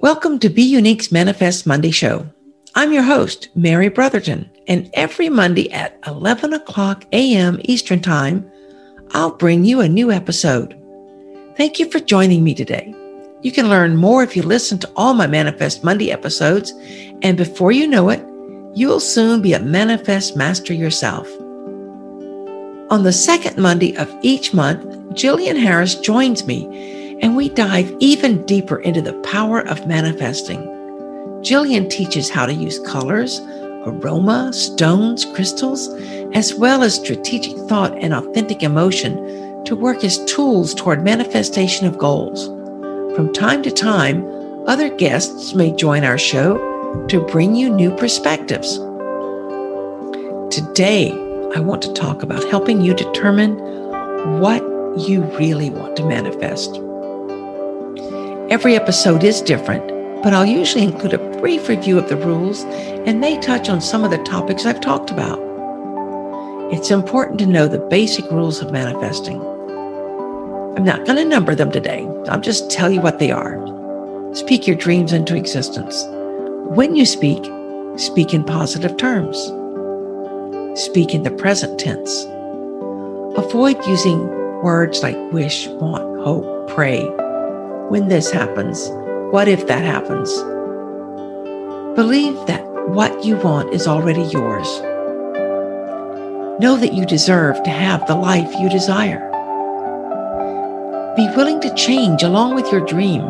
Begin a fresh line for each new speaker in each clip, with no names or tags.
Welcome to Be Unique's Manifest Monday show. I'm your host, Mary Brotherton, and every Monday at 11 o'clock a.m. Eastern Time, I'll bring you a new episode. Thank you for joining me today. You can learn more if you listen to all my Manifest Monday episodes, and before you know it, you'll soon be a Manifest Master yourself. On the second Monday of each month, Jillian Harris joins me and we dive even deeper into the power of manifesting. Jillian teaches how to use colors, aroma, stones, crystals, as well as strategic thought and authentic emotion to work as tools toward manifestation of goals. From time to time, other guests may join our show to bring you new perspectives. Today, I want to talk about helping you determine what you really want to manifest. Every episode is different, but I'll usually include a brief review of the rules and may touch on some of the topics I've talked about. It's important to know the basic rules of manifesting. I'm not going to number them today. I'll just tell you what they are. Speak your dreams into existence. When you speak, speak in positive terms. Speak in the present tense. Avoid using words like wish, want, hope, pray, when this happens? What if that happens? Believe that what you want is already yours. Know that you deserve to have the life you desire. Be willing to change along with your dream.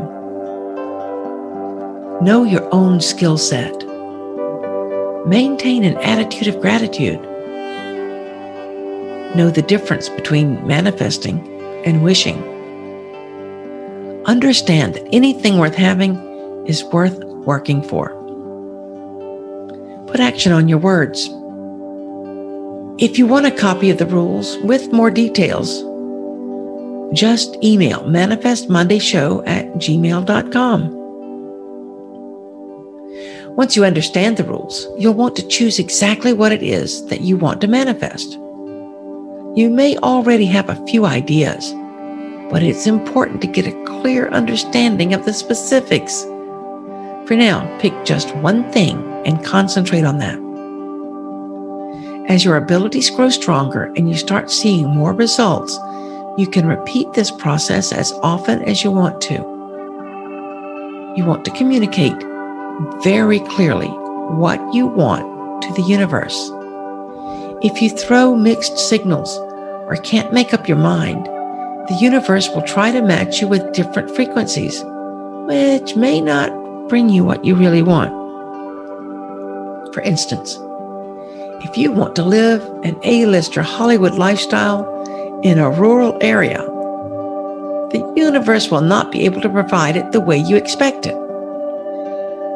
Know your own skill set. Maintain an attitude of gratitude. Know the difference between manifesting and wishing understand that anything worth having is worth working for. Put action on your words. If you want a copy of the rules with more details, just email manifestmondayshow at gmail.com. Once you understand the rules, you'll want to choose exactly what it is that you want to manifest. You may already have a few ideas, but it's important to get a clear understanding of the specifics. For now, pick just one thing and concentrate on that. As your abilities grow stronger and you start seeing more results, you can repeat this process as often as you want to. You want to communicate very clearly what you want to the universe. If you throw mixed signals or can't make up your mind, the universe will try to match you with different frequencies, which may not bring you what you really want. For instance, if you want to live an A-lister Hollywood lifestyle in a rural area, the universe will not be able to provide it the way you expect it.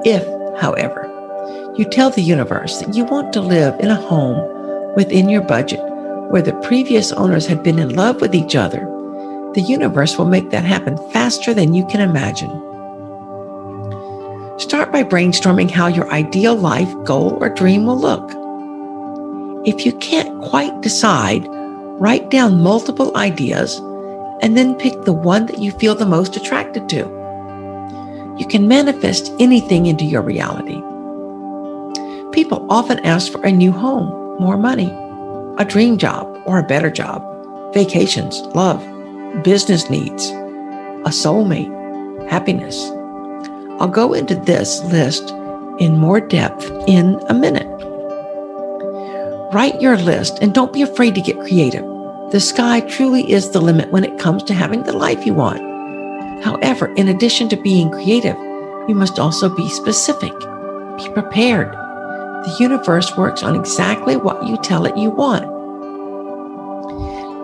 If, however, you tell the universe that you want to live in a home within your budget where the previous owners had been in love with each other the universe will make that happen faster than you can imagine. Start by brainstorming how your ideal life, goal, or dream will look. If you can't quite decide, write down multiple ideas and then pick the one that you feel the most attracted to. You can manifest anything into your reality. People often ask for a new home, more money, a dream job, or a better job, vacations, love, business needs, a soulmate, happiness. I'll go into this list in more depth in a minute. Write your list and don't be afraid to get creative. The sky truly is the limit when it comes to having the life you want. However, in addition to being creative, you must also be specific. Be prepared. The universe works on exactly what you tell it you want.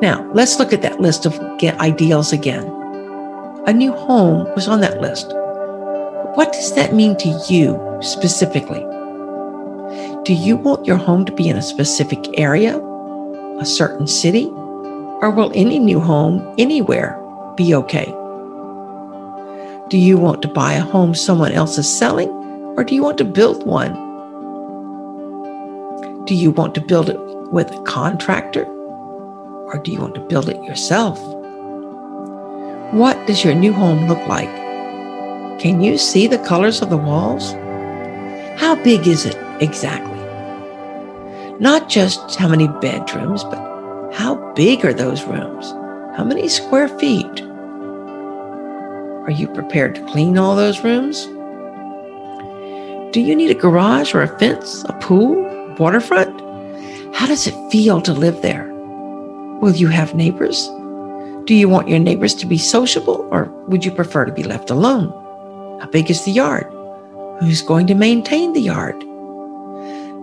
Now, let's look at that list of ideals again. A new home was on that list. What does that mean to you specifically? Do you want your home to be in a specific area, a certain city, or will any new home anywhere be okay? Do you want to buy a home someone else is selling, or do you want to build one? Do you want to build it with a contractor or do you want to build it yourself? What does your new home look like? Can you see the colors of the walls? How big is it exactly? Not just how many bedrooms, but how big are those rooms? How many square feet? Are you prepared to clean all those rooms? Do you need a garage or a fence, a pool, waterfront? How does it feel to live there? Will you have neighbors? Do you want your neighbors to be sociable or would you prefer to be left alone? How big is the yard? Who's going to maintain the yard?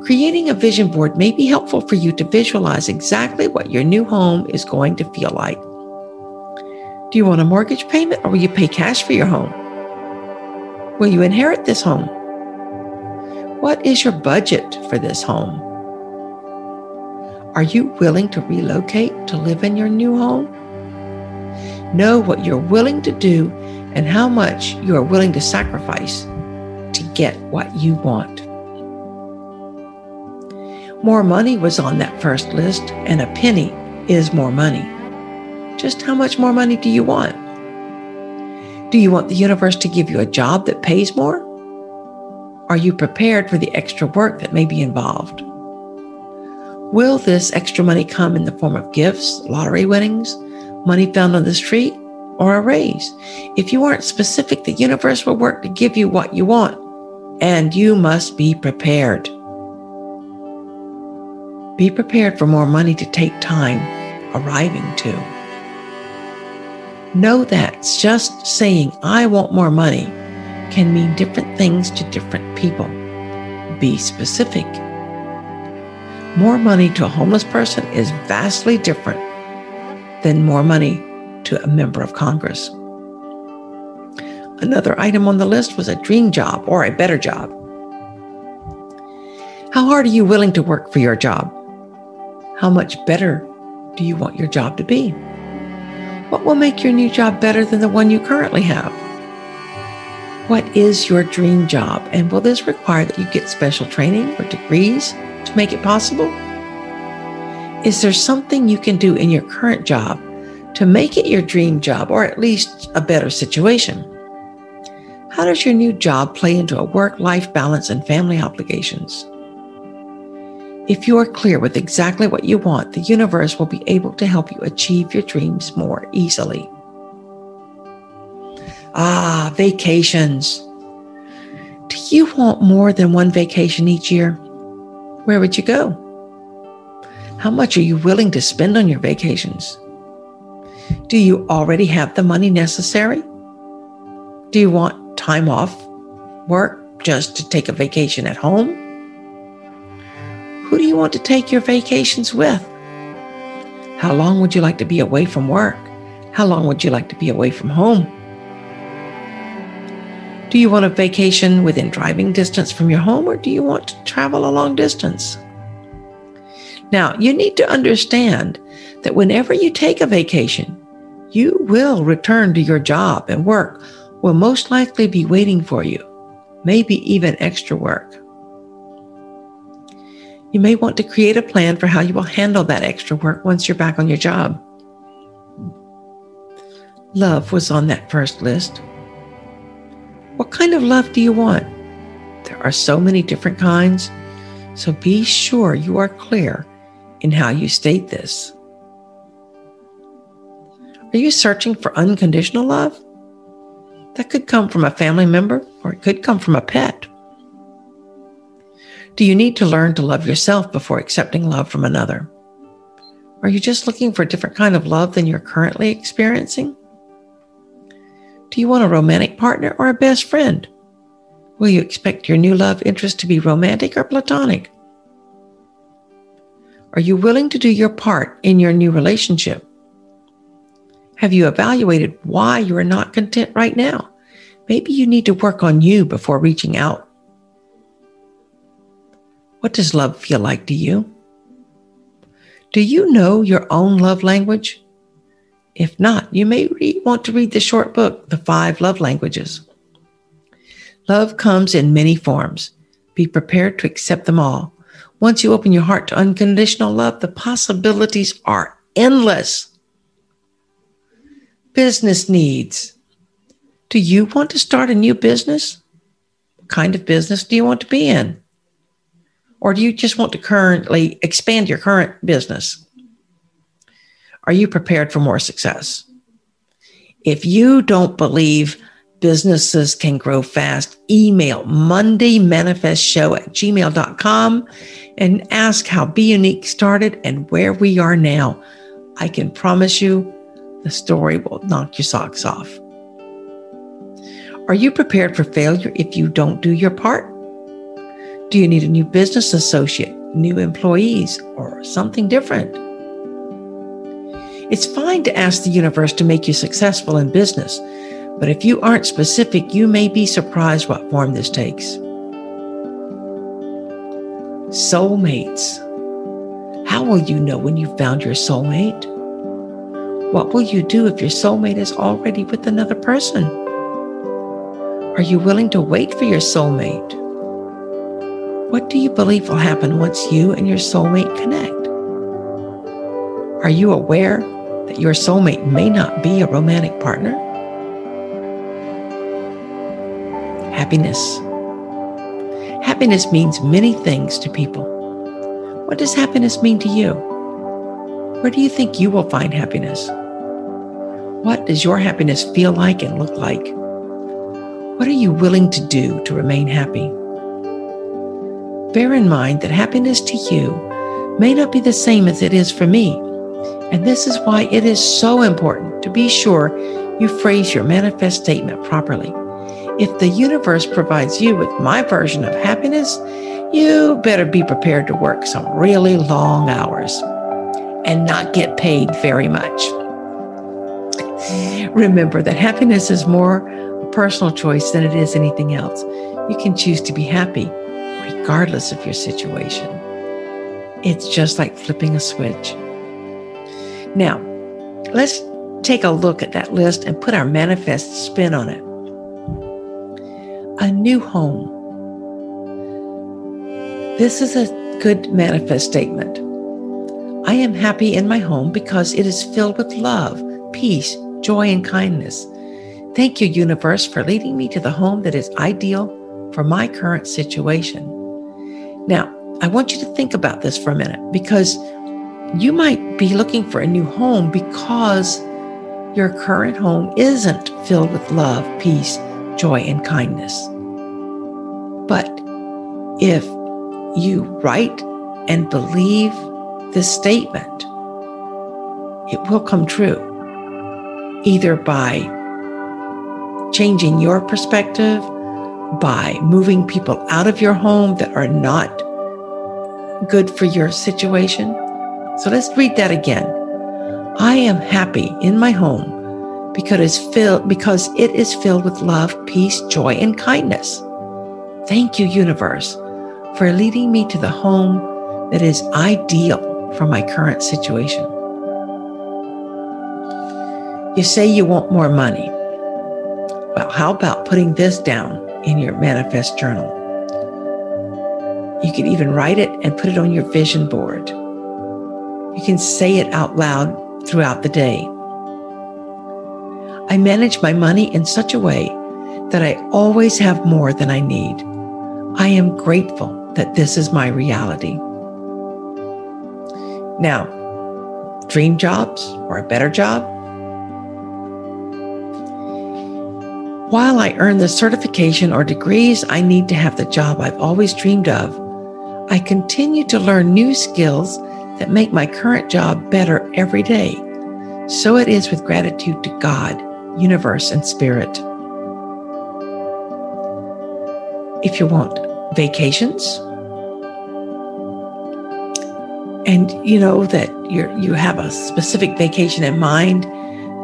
Creating a vision board may be helpful for you to visualize exactly what your new home is going to feel like. Do you want a mortgage payment or will you pay cash for your home? Will you inherit this home? What is your budget for this home? Are you willing to relocate to live in your new home? Know what you're willing to do and how much you are willing to sacrifice to get what you want. More money was on that first list, and a penny is more money. Just how much more money do you want? Do you want the universe to give you a job that pays more? Are you prepared for the extra work that may be involved? Will this extra money come in the form of gifts, lottery winnings, money found on the street, or a raise? If you aren't specific, the universe will work to give you what you want, and you must be prepared. Be prepared for more money to take time arriving to. Know that just saying, I want more money, can mean different things to different people. Be specific. More money to a homeless person is vastly different than more money to a member of Congress. Another item on the list was a dream job or a better job. How hard are you willing to work for your job? How much better do you want your job to be? What will make your new job better than the one you currently have? What is your dream job? And will this require that you get special training or degrees make it possible? Is there something you can do in your current job to make it your dream job or at least a better situation? How does your new job play into a work life balance and family obligations? If you are clear with exactly what you want, the universe will be able to help you achieve your dreams more easily. Ah, vacations. Do you want more than one vacation each year? Where would you go? How much are you willing to spend on your vacations? Do you already have the money necessary? Do you want time off work just to take a vacation at home? Who do you want to take your vacations with? How long would you like to be away from work? How long would you like to be away from home? Do you want a vacation within driving distance from your home or do you want to travel a long distance? Now, you need to understand that whenever you take a vacation, you will return to your job and work will most likely be waiting for you, maybe even extra work. You may want to create a plan for how you will handle that extra work once you're back on your job. Love was on that first list. What kind of love do you want? There are so many different kinds, so be sure you are clear in how you state this. Are you searching for unconditional love? That could come from a family member or it could come from a pet. Do you need to learn to love yourself before accepting love from another? Are you just looking for a different kind of love than you're currently experiencing? Do you want a romantic partner or a best friend? Will you expect your new love interest to be romantic or platonic? Are you willing to do your part in your new relationship? Have you evaluated why you are not content right now? Maybe you need to work on you before reaching out what does love feel like to you? Do you know your own love language? If not, you may re- want to read the short book, The Five Love Languages. Love comes in many forms. Be prepared to accept them all. Once you open your heart to unconditional love, the possibilities are endless. Business needs. Do you want to start a new business? What kind of business do you want to be in? Or do you just want to currently expand your current business? Are you prepared for more success? If you don't believe businesses can grow fast, email mondaymanifestshow at gmail.com and ask how Be Unique started and where we are now. I can promise you the story will knock your socks off. Are you prepared for failure if you don't do your part? Do you need a new business associate, new employees, or something different? It's fine to ask the universe to make you successful in business, but if you aren't specific, you may be surprised what form this takes. Soulmates. How will you know when you've found your soulmate? What will you do if your soulmate is already with another person? Are you willing to wait for your soulmate? What do you believe will happen once you and your soulmate connect? Are you aware that your soulmate may not be a romantic partner? Happiness. Happiness means many things to people. What does happiness mean to you? Where do you think you will find happiness? What does your happiness feel like and look like? What are you willing to do to remain happy? Bear in mind that happiness to you may not be the same as it is for me. And this is why it is so important to be sure you phrase your manifest statement properly. If the universe provides you with my version of happiness, you better be prepared to work some really long hours and not get paid very much. Remember that happiness is more a personal choice than it is anything else. You can choose to be happy regardless of your situation. It's just like flipping a switch. Now, let's take a look at that list and put our manifest spin on it. A new home. This is a good manifest statement. I am happy in my home because it is filled with love, peace, joy, and kindness. Thank you, universe, for leading me to the home that is ideal for my current situation. Now, I want you to think about this for a minute because you might be looking for a new home because your current home isn't filled with love, peace, joy, and kindness. But if you write and believe this statement, it will come true either by changing your perspective, by moving people out of your home that are not good for your situation. So let's read that again. I am happy in my home because filled because it is filled with love, peace, joy, and kindness. Thank you, universe, for leading me to the home that is ideal for my current situation. You say you want more money. Well, how about putting this down in your manifest journal? You could even write it and put it on your vision board. You can say it out loud throughout the day. I manage my money in such a way that I always have more than I need. I am grateful that this is my reality. Now, dream jobs or a better job? While I earn the certification or degrees I need to have the job I've always dreamed of, I continue to learn new skills that make my current job better every day. So it is with gratitude to God, universe, and spirit. If you want vacations, and you know that you you have a specific vacation in mind,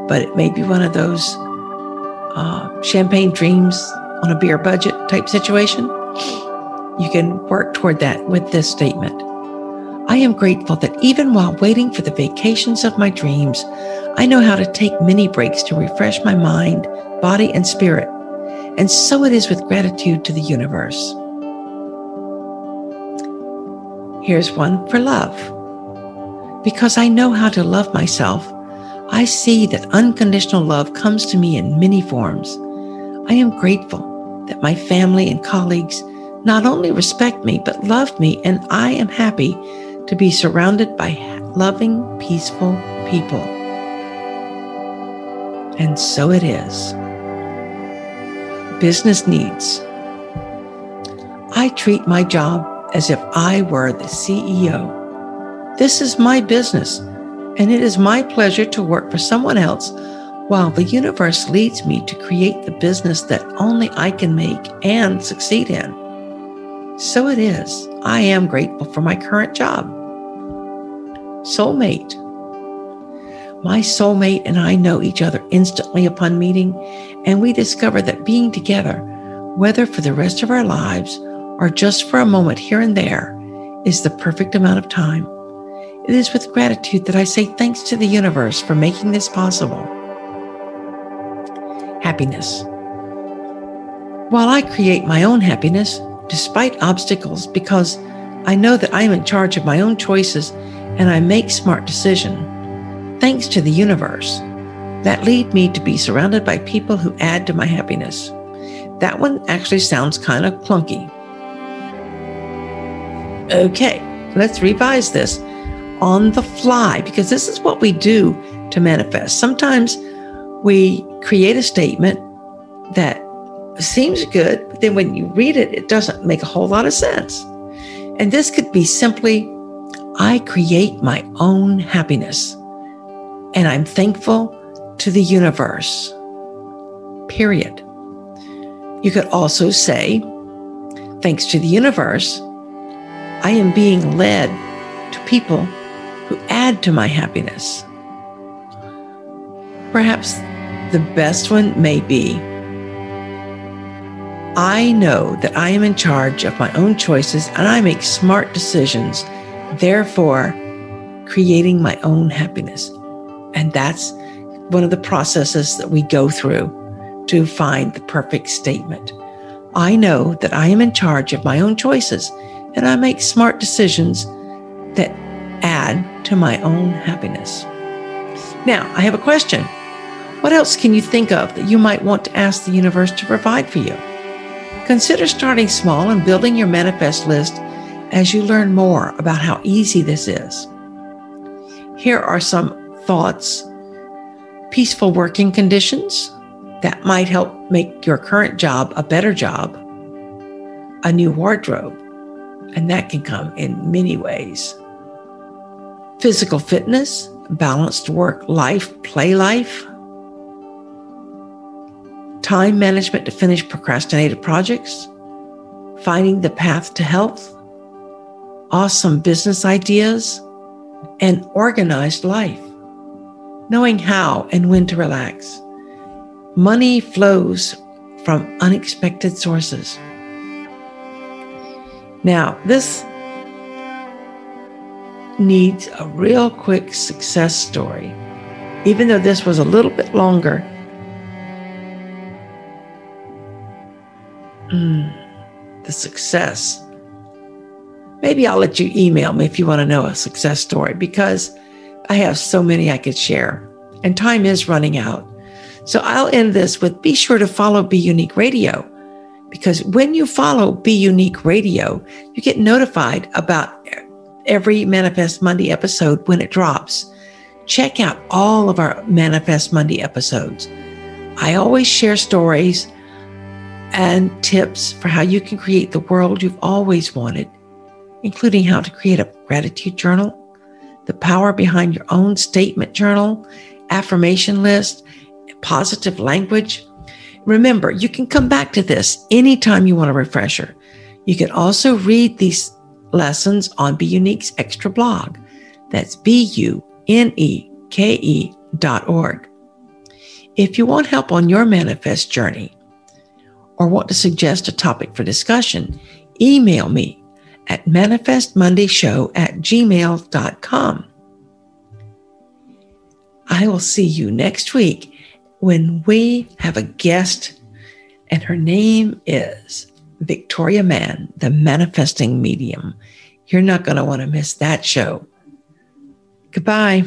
but it may be one of those uh, champagne dreams on a beer budget type situation, you can work toward that with this statement. I am grateful that even while waiting for the vacations of my dreams, I know how to take mini breaks to refresh my mind, body, and spirit. And so it is with gratitude to the universe. Here's one for love. Because I know how to love myself, I see that unconditional love comes to me in many forms. I am grateful that my family and colleagues not only respect me, but love me, and I am happy to be surrounded by loving, peaceful people. And so it is. Business needs. I treat my job as if I were the CEO. This is my business, and it is my pleasure to work for someone else while the universe leads me to create the business that only I can make and succeed in. So it is. I am grateful for my current job. Soulmate. My soulmate and I know each other instantly upon meeting, and we discover that being together, whether for the rest of our lives or just for a moment here and there, is the perfect amount of time. It is with gratitude that I say thanks to the universe for making this possible. Happiness. While I create my own happiness, despite obstacles, because I know that I am in charge of my own choices and I make smart decisions, thanks to the universe, that lead me to be surrounded by people who add to my happiness. That one actually sounds kind of clunky. Okay, let's revise this on the fly because this is what we do to manifest. Sometimes we create a statement that seems good, but then when you read it, it doesn't make a whole lot of sense. And this could be simply I create my own happiness, and I'm thankful to the universe. Period. You could also say, thanks to the universe, I am being led to people who add to my happiness. Perhaps the best one may be I know that I am in charge of my own choices and I make smart decisions, therefore, creating my own happiness. And that's one of the processes that we go through to find the perfect statement. I know that I am in charge of my own choices and I make smart decisions that add to my own happiness. Now, I have a question. What else can you think of that you might want to ask the universe to provide for you? Consider starting small and building your manifest list as you learn more about how easy this is. Here are some thoughts peaceful working conditions that might help make your current job a better job, a new wardrobe, and that can come in many ways. Physical fitness, balanced work life, play life, time management to finish procrastinated projects, finding the path to health, awesome business ideas, and organized life, knowing how and when to relax. Money flows from unexpected sources. Now, this needs a real quick success story. Even though this was a little bit longer, Mm, the success. Maybe I'll let you email me if you want to know a success story because I have so many I could share and time is running out. So I'll end this with be sure to follow Be Unique Radio because when you follow Be Unique Radio, you get notified about every Manifest Monday episode when it drops. Check out all of our Manifest Monday episodes. I always share stories and tips for how you can create the world you've always wanted, including how to create a gratitude journal, the power behind your own statement journal, affirmation list, positive language. Remember, you can come back to this anytime you want a refresher. You can also read these lessons on Be Unique's extra blog. That's B U N E K E dot org. If you want help on your manifest journey, or want to suggest a topic for discussion, email me at manifestmondayshow at gmail.com. I will see you next week when we have a guest, and her name is Victoria Mann, the manifesting medium. You're not going to want to miss that show. Goodbye.